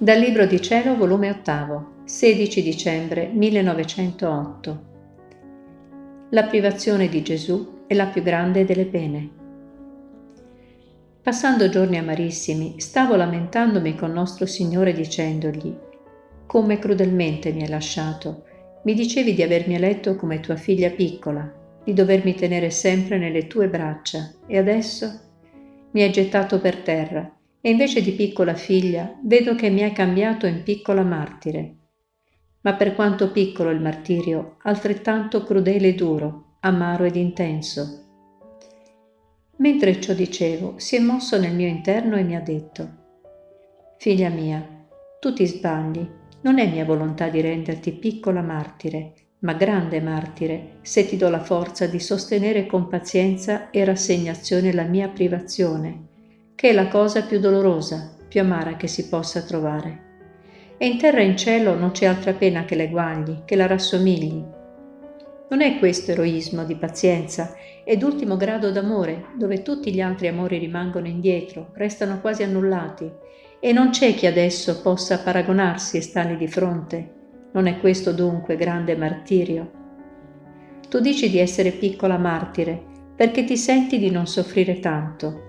Dal Libro di Cielo, volume 8, 16 dicembre 1908. La privazione di Gesù è la più grande delle pene. Passando giorni amarissimi, stavo lamentandomi con nostro Signore dicendogli, come crudelmente mi hai lasciato, mi dicevi di avermi eletto come tua figlia piccola, di dovermi tenere sempre nelle tue braccia, e adesso mi hai gettato per terra e invece di piccola figlia vedo che mi hai cambiato in piccola martire. Ma per quanto piccolo il martirio, altrettanto crudele e duro, amaro ed intenso. Mentre ciò dicevo, si è mosso nel mio interno e mi ha detto, Figlia mia, tu ti sbagli, non è mia volontà di renderti piccola martire, ma grande martire, se ti do la forza di sostenere con pazienza e rassegnazione la mia privazione che è la cosa più dolorosa, più amara che si possa trovare. E in terra e in cielo non c'è altra pena che l'eguagli, che la rassomigli. Non è questo eroismo di pazienza ed ultimo grado d'amore, dove tutti gli altri amori rimangono indietro, restano quasi annullati, e non c'è chi adesso possa paragonarsi e stargli di fronte. Non è questo dunque grande martirio? Tu dici di essere piccola martire perché ti senti di non soffrire tanto,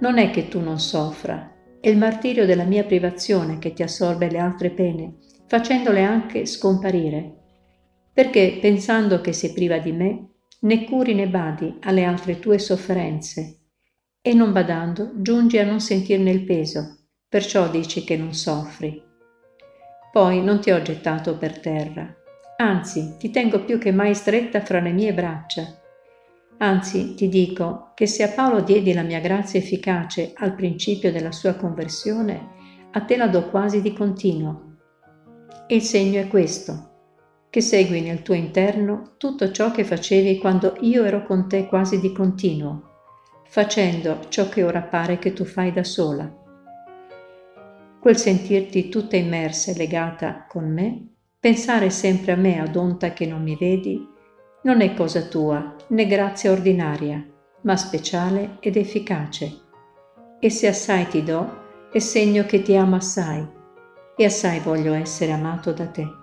non è che tu non soffra, è il martirio della mia privazione che ti assorbe le altre pene, facendole anche scomparire. Perché pensando che sei priva di me, né curi né badi alle altre tue sofferenze, e non badando giungi a non sentirne il peso, perciò dici che non soffri. Poi non ti ho gettato per terra, anzi ti tengo più che mai stretta fra le mie braccia Anzi, ti dico che se a Paolo diedi la mia grazia efficace al principio della sua conversione, a te la do quasi di continuo. Il segno è questo, che segui nel tuo interno tutto ciò che facevi quando io ero con te quasi di continuo, facendo ciò che ora pare che tu fai da sola. Quel sentirti tutta immersa e legata con me, pensare sempre a me ad onta che non mi vedi, non è cosa tua né grazia ordinaria, ma speciale ed efficace. E se assai ti do, è segno che ti amo assai, e assai voglio essere amato da te.